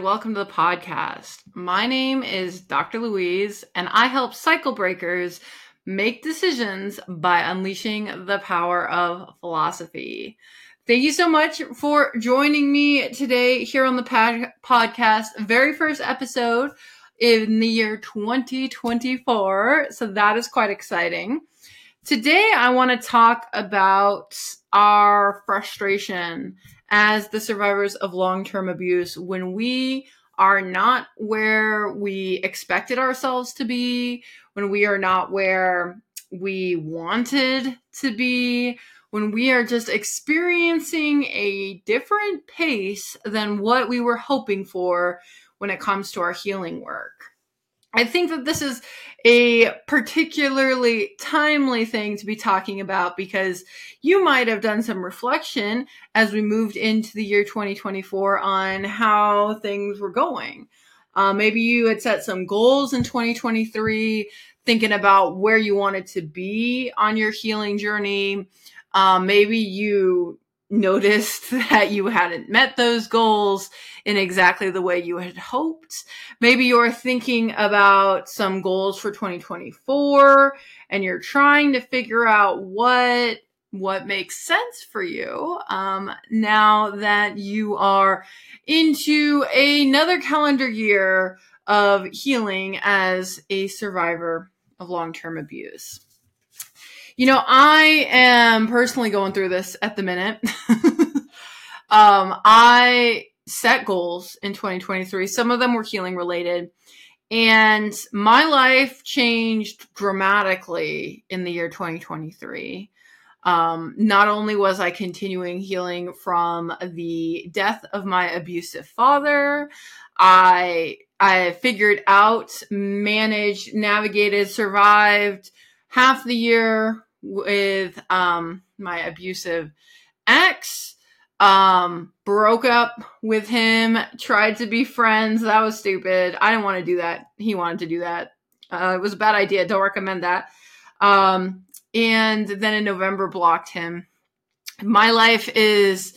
and welcome to the podcast. My name is Dr. Louise, and I help cycle breakers make decisions by unleashing the power of philosophy. Thank you so much for joining me today here on the pod- podcast, very first episode in the year 2024. So that is quite exciting. Today, I want to talk about our frustration as the survivors of long term abuse when we are not where we expected ourselves to be, when we are not where we wanted to be, when we are just experiencing a different pace than what we were hoping for when it comes to our healing work. I think that this is a particularly timely thing to be talking about because you might have done some reflection as we moved into the year 2024 on how things were going. Uh, maybe you had set some goals in 2023, thinking about where you wanted to be on your healing journey. Um, maybe you noticed that you hadn't met those goals in exactly the way you had hoped. Maybe you're thinking about some goals for 2024 and you're trying to figure out what what makes sense for you um, now that you are into another calendar year of healing as a survivor of long-term abuse. You know, I am personally going through this at the minute. um, I set goals in 2023. Some of them were healing related. And my life changed dramatically in the year 2023. Um, not only was I continuing healing from the death of my abusive father, I I figured out, managed, navigated, survived half the year with um, my abusive ex. Um, broke up with him, tried to be friends. That was stupid. I didn't want to do that. He wanted to do that. Uh, it was a bad idea. Don't recommend that. Um, and then in November, blocked him. My life is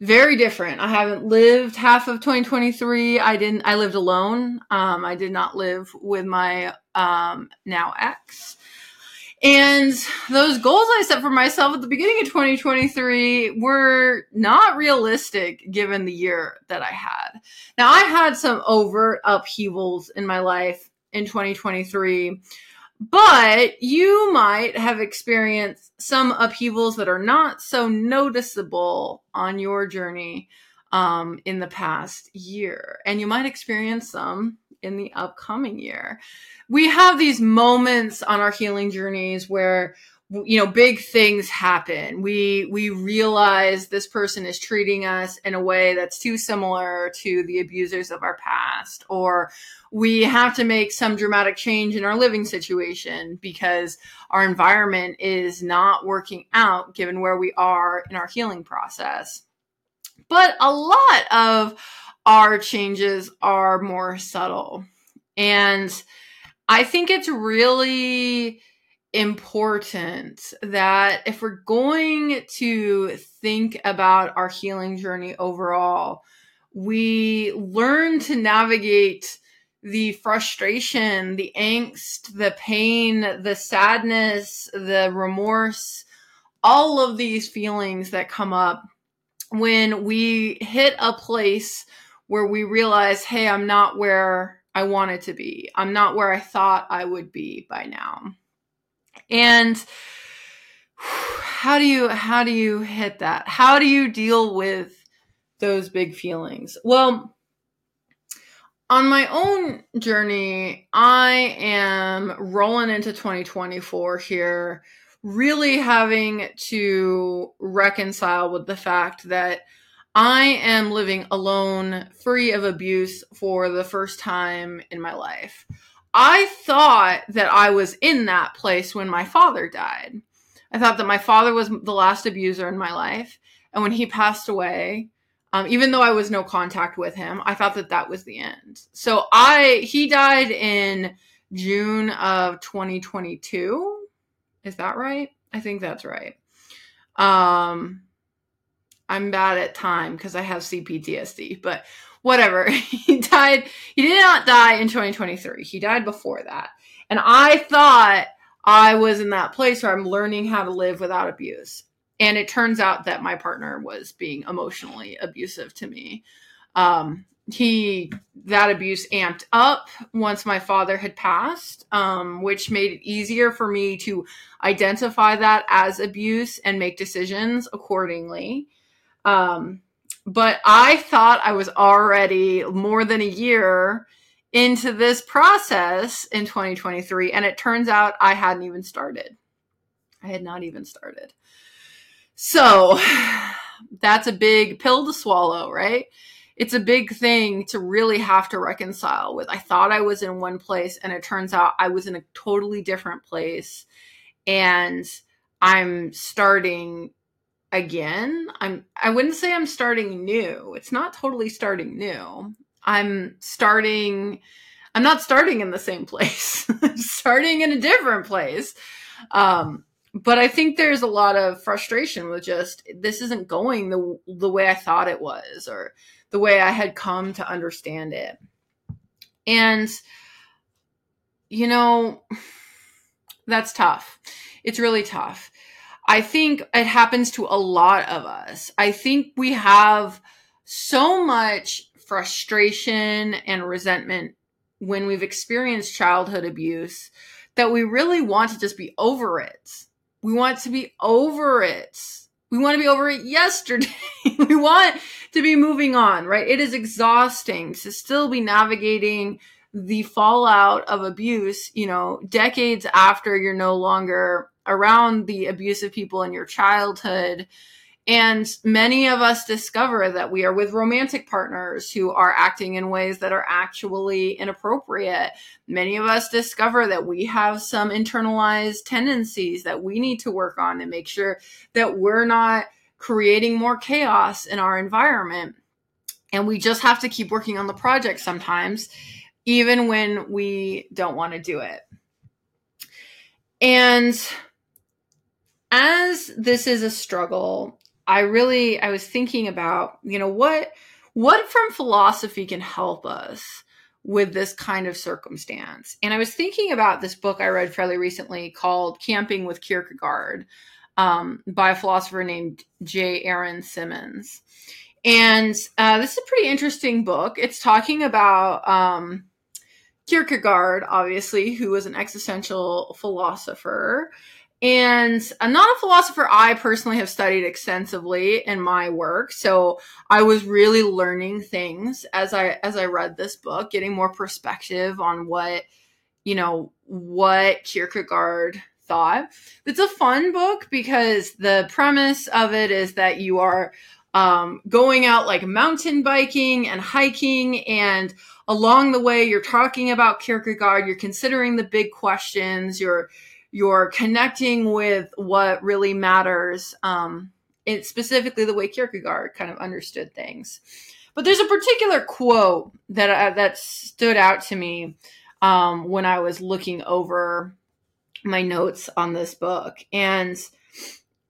very different. I haven't lived half of 2023. I didn't, I lived alone. Um, I did not live with my, um, now ex. And those goals I set for myself at the beginning of 2023 were not realistic given the year that I had. Now, I had some overt upheavals in my life in 2023, but you might have experienced some upheavals that are not so noticeable on your journey um, in the past year. And you might experience some in the upcoming year. We have these moments on our healing journeys where you know big things happen. We we realize this person is treating us in a way that's too similar to the abusers of our past or we have to make some dramatic change in our living situation because our environment is not working out given where we are in our healing process. But a lot of our changes are more subtle. And I think it's really important that if we're going to think about our healing journey overall, we learn to navigate the frustration, the angst, the pain, the sadness, the remorse, all of these feelings that come up when we hit a place where we realize, hey, I'm not where I wanted to be. I'm not where I thought I would be by now. And how do you how do you hit that? How do you deal with those big feelings? Well, on my own journey, I am rolling into 2024 here, really having to reconcile with the fact that I am living alone, free of abuse for the first time in my life. I thought that I was in that place when my father died. I thought that my father was the last abuser in my life. And when he passed away, um, even though I was no contact with him, I thought that that was the end. So I, he died in June of 2022. Is that right? I think that's right. Um, I'm bad at time because I have CPTSD, but whatever. he died. He did not die in 2023. He died before that. And I thought I was in that place where I'm learning how to live without abuse. And it turns out that my partner was being emotionally abusive to me. Um, he that abuse amped up once my father had passed um, which made it easier for me to identify that as abuse and make decisions accordingly um, but i thought i was already more than a year into this process in 2023 and it turns out i hadn't even started. I had not even started. So that's a big pill to swallow right? It's a big thing to really have to reconcile with. I thought I was in one place and it turns out I was in a totally different place and I'm starting again. I'm I wouldn't say I'm starting new. It's not totally starting new. I'm starting I'm not starting in the same place. I'm starting in a different place. Um but I think there's a lot of frustration with just this isn't going the the way I thought it was or the way I had come to understand it. And, you know, that's tough. It's really tough. I think it happens to a lot of us. I think we have so much frustration and resentment when we've experienced childhood abuse that we really want to just be over it. We want to be over it. We want to be over it yesterday. we want to be moving on, right? It is exhausting to still be navigating the fallout of abuse, you know, decades after you're no longer around the abusive people in your childhood and many of us discover that we are with romantic partners who are acting in ways that are actually inappropriate. Many of us discover that we have some internalized tendencies that we need to work on and make sure that we're not creating more chaos in our environment. And we just have to keep working on the project sometimes, even when we don't want to do it. And as this is a struggle, I really I was thinking about, you know, what what from philosophy can help us with this kind of circumstance. And I was thinking about this book I read fairly recently called Camping with Kierkegaard um, by a philosopher named J. Aaron Simmons. And uh, this is a pretty interesting book. It's talking about um, Kierkegaard, obviously, who was an existential philosopher and I'm not a philosopher I personally have studied extensively in my work. So I was really learning things as I as I read this book, getting more perspective on what, you know, what Kierkegaard thought. It's a fun book because the premise of it is that you are um, going out like mountain biking and hiking and along the way you're talking about Kierkegaard, you're considering the big questions, you're you're connecting with what really matters. Um, it's specifically the way Kierkegaard kind of understood things. But there's a particular quote that uh, that stood out to me um, when I was looking over my notes on this book, and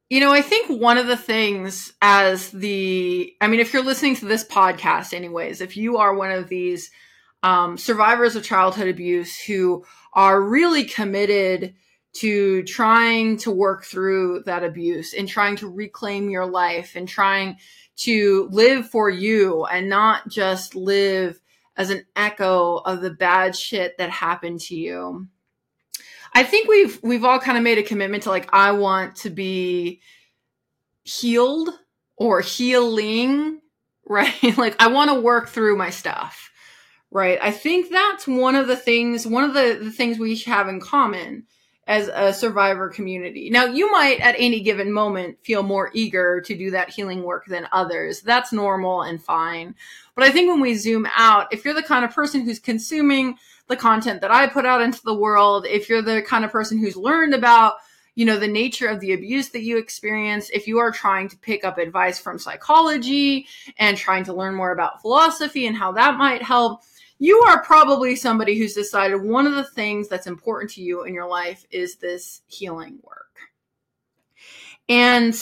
you know, I think one of the things as the, I mean, if you're listening to this podcast, anyways, if you are one of these um, survivors of childhood abuse who are really committed to trying to work through that abuse and trying to reclaim your life and trying to live for you and not just live as an echo of the bad shit that happened to you. I think we've we've all kind of made a commitment to like I want to be healed or healing, right? like I want to work through my stuff. Right? I think that's one of the things one of the, the things we have in common as a survivor community. Now, you might at any given moment feel more eager to do that healing work than others. That's normal and fine. But I think when we zoom out, if you're the kind of person who's consuming the content that I put out into the world, if you're the kind of person who's learned about you know the nature of the abuse that you experience if you are trying to pick up advice from psychology and trying to learn more about philosophy and how that might help you are probably somebody who's decided one of the things that's important to you in your life is this healing work. And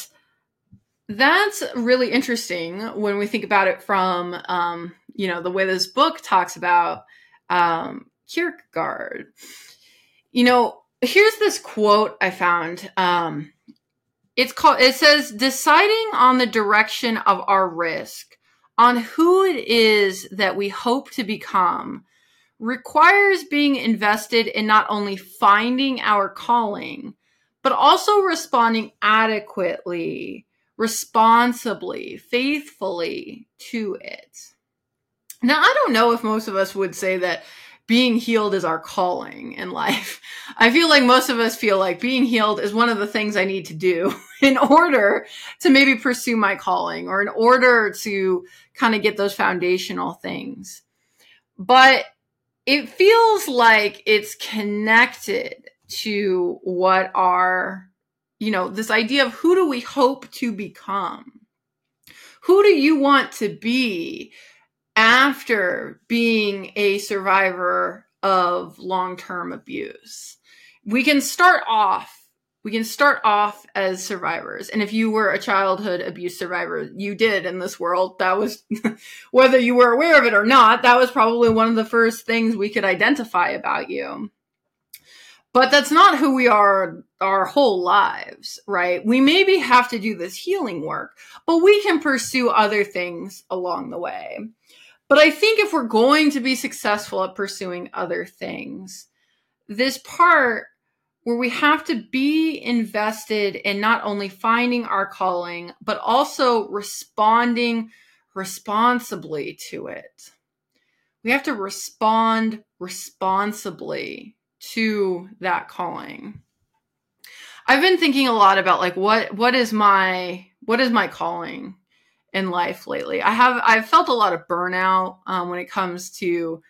that's really interesting when we think about it from, um, you know, the way this book talks about um, Kierkegaard. You know, here's this quote I found. Um, it's called, it says, deciding on the direction of our risk, on who it is that we hope to become, requires being invested in not only finding our calling, but also responding adequately, responsibly, faithfully to it. Now, I don't know if most of us would say that being healed is our calling in life. I feel like most of us feel like being healed is one of the things I need to do in order to maybe pursue my calling or in order to kind of get those foundational things. But it feels like it's connected to what are, you know, this idea of who do we hope to become? Who do you want to be? After being a survivor of long term abuse. We can start off. We can start off as survivors. And if you were a childhood abuse survivor, you did in this world. That was, whether you were aware of it or not, that was probably one of the first things we could identify about you. But that's not who we are our whole lives, right? We maybe have to do this healing work, but we can pursue other things along the way. But I think if we're going to be successful at pursuing other things, this part where we have to be invested in not only finding our calling, but also responding responsibly to it. We have to respond responsibly to that calling. I've been thinking a lot about like what what is my what is my calling? In life lately. I have I've felt a lot of burnout um, when it comes to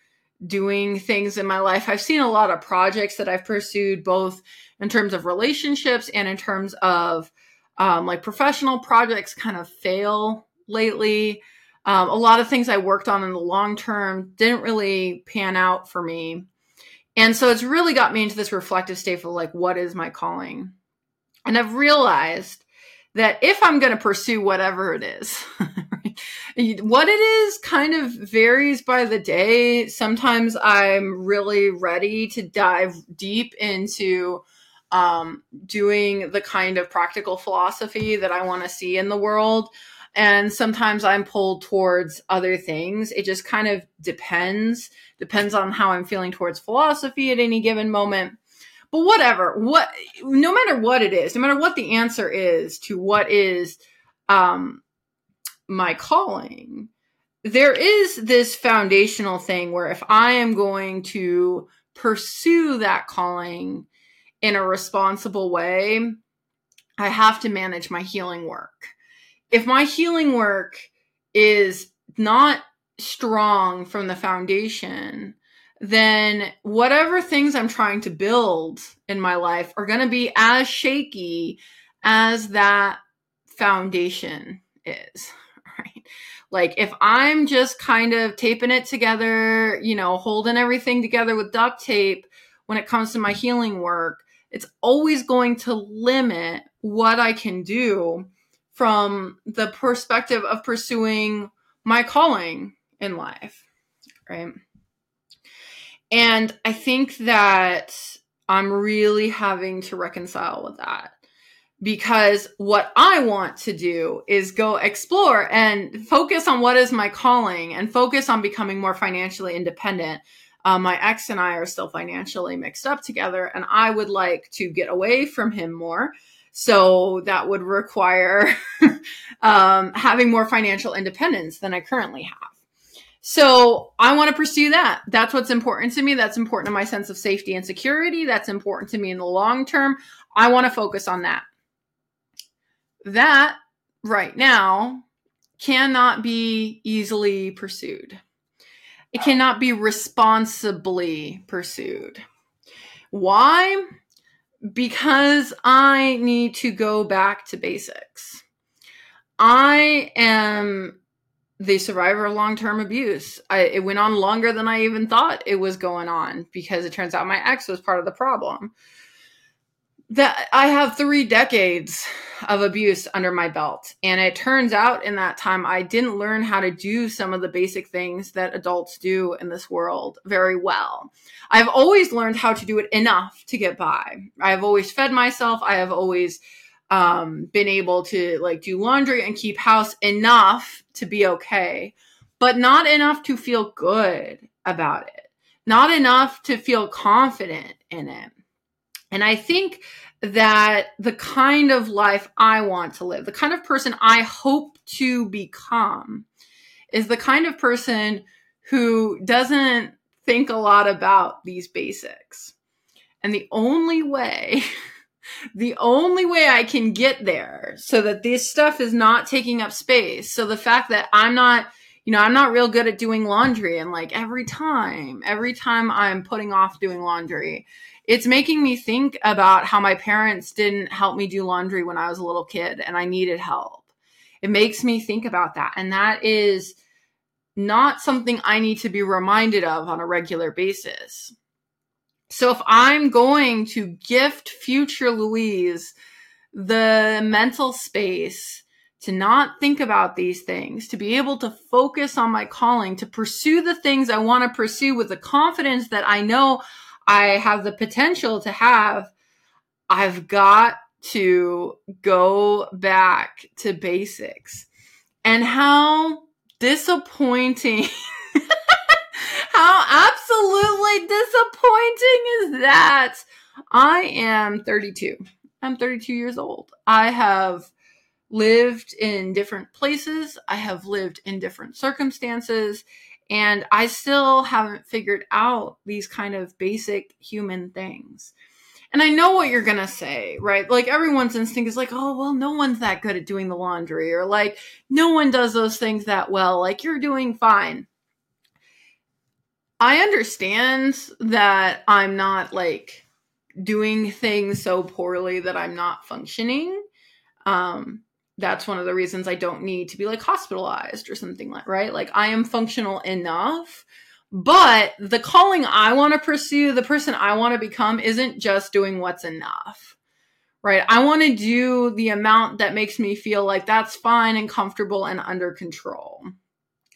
doing things in my life. I've seen a lot of projects that I've pursued, both in terms of relationships and in terms of um, like professional projects, kind of fail lately. Um, a lot of things I worked on in the long term didn't really pan out for me. And so it's really got me into this reflective state of like, what is my calling? And I've realized that if I'm going to pursue whatever it is, what it is kind of varies by the day. Sometimes I'm really ready to dive deep into um, doing the kind of practical philosophy that I want to see in the world. And sometimes I'm pulled towards other things. It just kind of depends, depends on how I'm feeling towards philosophy at any given moment but whatever what no matter what it is no matter what the answer is to what is um my calling there is this foundational thing where if i am going to pursue that calling in a responsible way i have to manage my healing work. If my healing work is not strong from the foundation then whatever things I'm trying to build in my life are going to be as shaky as that foundation is. Right. Like if I'm just kind of taping it together, you know, holding everything together with duct tape when it comes to my healing work, it's always going to limit what I can do from the perspective of pursuing my calling in life. Right. And I think that I'm really having to reconcile with that because what I want to do is go explore and focus on what is my calling and focus on becoming more financially independent. Uh, my ex and I are still financially mixed up together, and I would like to get away from him more. So that would require um, having more financial independence than I currently have. So I want to pursue that. That's what's important to me. That's important to my sense of safety and security. That's important to me in the long term. I want to focus on that. That right now cannot be easily pursued. It cannot be responsibly pursued. Why? Because I need to go back to basics. I am the survivor of long-term abuse. I, it went on longer than I even thought it was going on because it turns out my ex was part of the problem. that I have three decades of abuse under my belt. And it turns out in that time, I didn't learn how to do some of the basic things that adults do in this world very well. I've always learned how to do it enough to get by. I've always fed myself. I have always um, been able to like do laundry and keep house enough to be okay, but not enough to feel good about it, not enough to feel confident in it. And I think that the kind of life I want to live, the kind of person I hope to become, is the kind of person who doesn't think a lot about these basics. And the only way, the only way I can get there so that this stuff is not taking up space. So the fact that I'm not, you know, I'm not real good at doing laundry and like every time, every time I'm putting off doing laundry, it's making me think about how my parents didn't help me do laundry when I was a little kid and I needed help. It makes me think about that. And that is not something I need to be reminded of on a regular basis. So if I'm going to gift future Louise the mental space to not think about these things, to be able to focus on my calling, to pursue the things I want to pursue with the confidence that I know I have the potential to have, I've got to go back to basics. And how disappointing, how absolutely disappointing is that? I am 32. I'm 32 years old. I have lived in different places, I have lived in different circumstances, and I still haven't figured out these kind of basic human things. And I know what you're going to say, right? Like everyone's instinct is like, oh, well, no one's that good at doing the laundry, or like, no one does those things that well. Like, you're doing fine. I understand that I'm not like doing things so poorly that I'm not functioning. Um, that's one of the reasons I don't need to be like hospitalized or something like right. Like I am functional enough, but the calling I want to pursue, the person I want to become isn't just doing what's enough. Right? I want to do the amount that makes me feel like that's fine and comfortable and under control.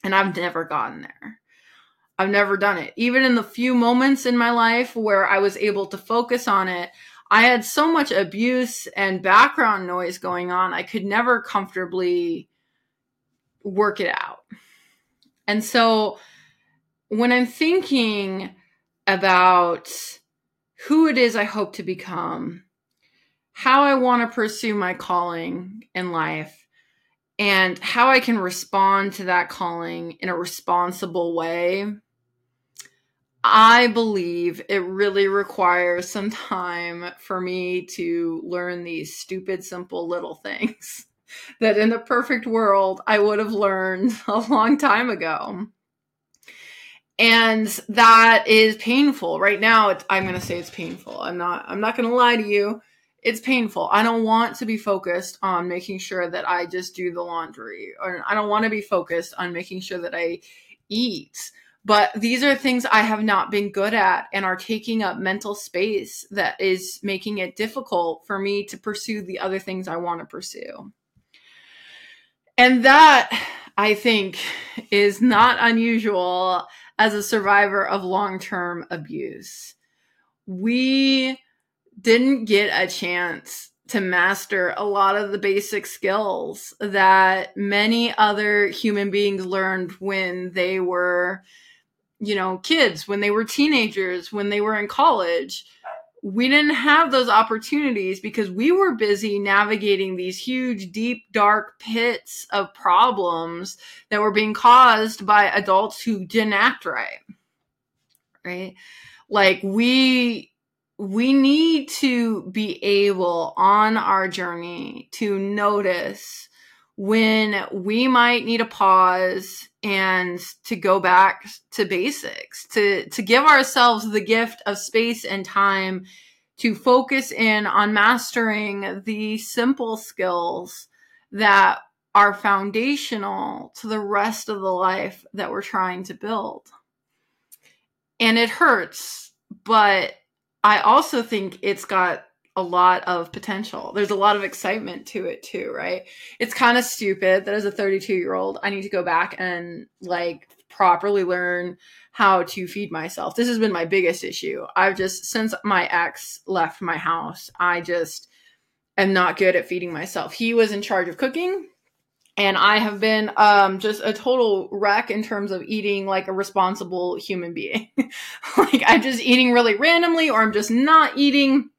And I've never gotten there. I've never done it. Even in the few moments in my life where I was able to focus on it, I had so much abuse and background noise going on, I could never comfortably work it out. And so when I'm thinking about who it is I hope to become, how I want to pursue my calling in life, and how I can respond to that calling in a responsible way, I believe it really requires some time for me to learn these stupid, simple little things that in a perfect world I would have learned a long time ago. And that is painful. Right now, I'm going to say it's painful. I'm not, I'm not going to lie to you. It's painful. I don't want to be focused on making sure that I just do the laundry, or I don't want to be focused on making sure that I eat but these are things I have not been good at and are taking up mental space that is making it difficult for me to pursue the other things I want to pursue. And that, I think, is not unusual as a survivor of long term abuse. We didn't get a chance to master a lot of the basic skills that many other human beings learned when they were you know, kids, when they were teenagers, when they were in college. We didn't have those opportunities because we were busy navigating these huge, deep, dark pits of problems that were being caused by adults who didn't act right. Right? Like we we need to be able on our journey to notice when we might need a pause and to go back to basics to to give ourselves the gift of space and time to focus in on mastering the simple skills that are foundational to the rest of the life that we're trying to build. And it hurts but i also think it's got a lot of potential. There's a lot of excitement to it too, right? It's kind of stupid that as a 32 year old, I need to go back and like properly learn how to feed myself. This has been my biggest issue. I've just, since my ex left my house, I just am not good at feeding myself. He was in charge of cooking and I have been um, just a total wreck in terms of eating like a responsible human being. like I'm just eating really randomly, or I'm just not eating.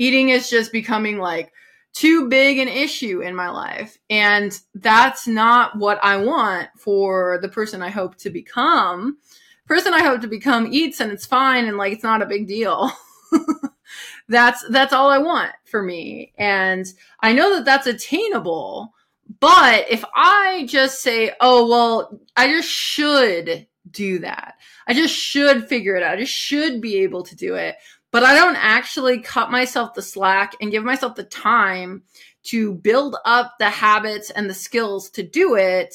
Eating is just becoming like too big an issue in my life, and that's not what I want for the person I hope to become. Person I hope to become eats and it's fine and like it's not a big deal. that's that's all I want for me, and I know that that's attainable but if I just say, oh, well, I just should do that, I just should figure it out, I just should be able to do it, but I don't actually cut myself the slack and give myself the time to build up the habits and the skills to do it,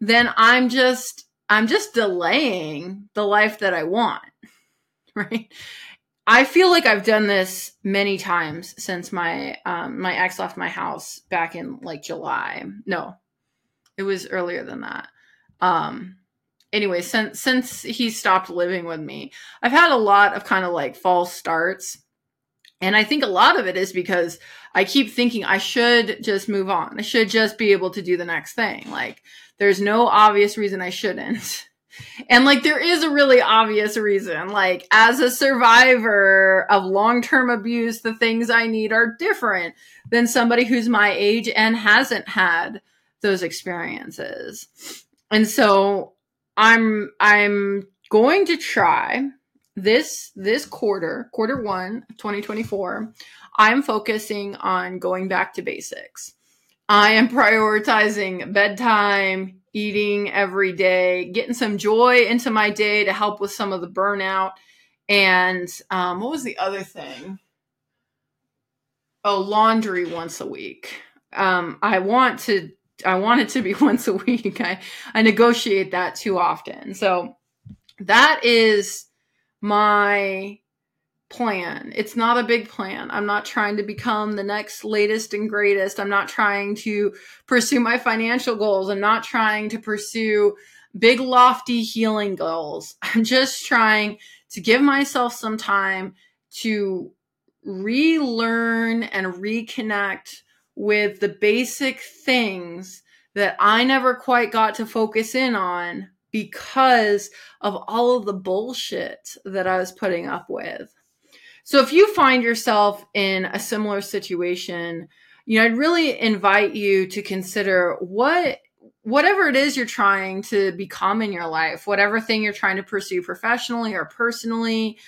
then I'm just I'm just delaying the life that I want. Right? I feel like I've done this many times since my um, my ex left my house back in like July. No, it was earlier than that. Um, anyway, since since he stopped living with me, I've had a lot of kind of like false starts, and I think a lot of it is because I keep thinking I should just move on. I should just be able to do the next thing. Like, there's no obvious reason I shouldn't. And like there is a really obvious reason. Like as a survivor of long-term abuse, the things I need are different than somebody who's my age and hasn't had those experiences. And so I'm I'm going to try this this quarter, quarter 1, 2024, I'm focusing on going back to basics. I am prioritizing bedtime, eating every day, getting some joy into my day to help with some of the burnout. And um, what was the other thing? Oh, laundry once a week. Um, I want to. I want it to be once a week. I I negotiate that too often. So that is my plan. It's not a big plan. I'm not trying to become the next latest and greatest. I'm not trying to pursue my financial goals. I'm not trying to pursue big, lofty healing goals. I'm just trying to give myself some time to relearn and reconnect with the basic things that I never quite got to focus in on because of all of the bullshit that I was putting up with. So if you find yourself in a similar situation, you know, I'd really invite you to consider what whatever it is you're trying to become in your life, whatever thing you're trying to pursue professionally or personally,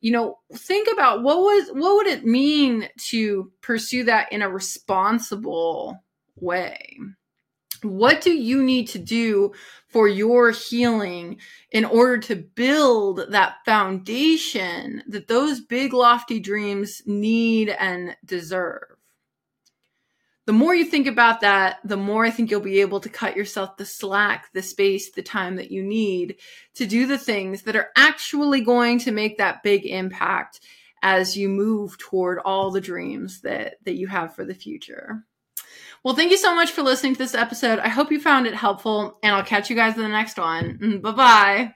you know, think about what was what would it mean to pursue that in a responsible way? What do you need to do for your healing in order to build that foundation that those big, lofty dreams need and deserve? The more you think about that, the more I think you'll be able to cut yourself the slack, the space, the time that you need to do the things that are actually going to make that big impact as you move toward all the dreams that, that you have for the future. Well, thank you so much for listening to this episode. I hope you found it helpful, and I'll catch you guys in the next one. Mm, bye bye.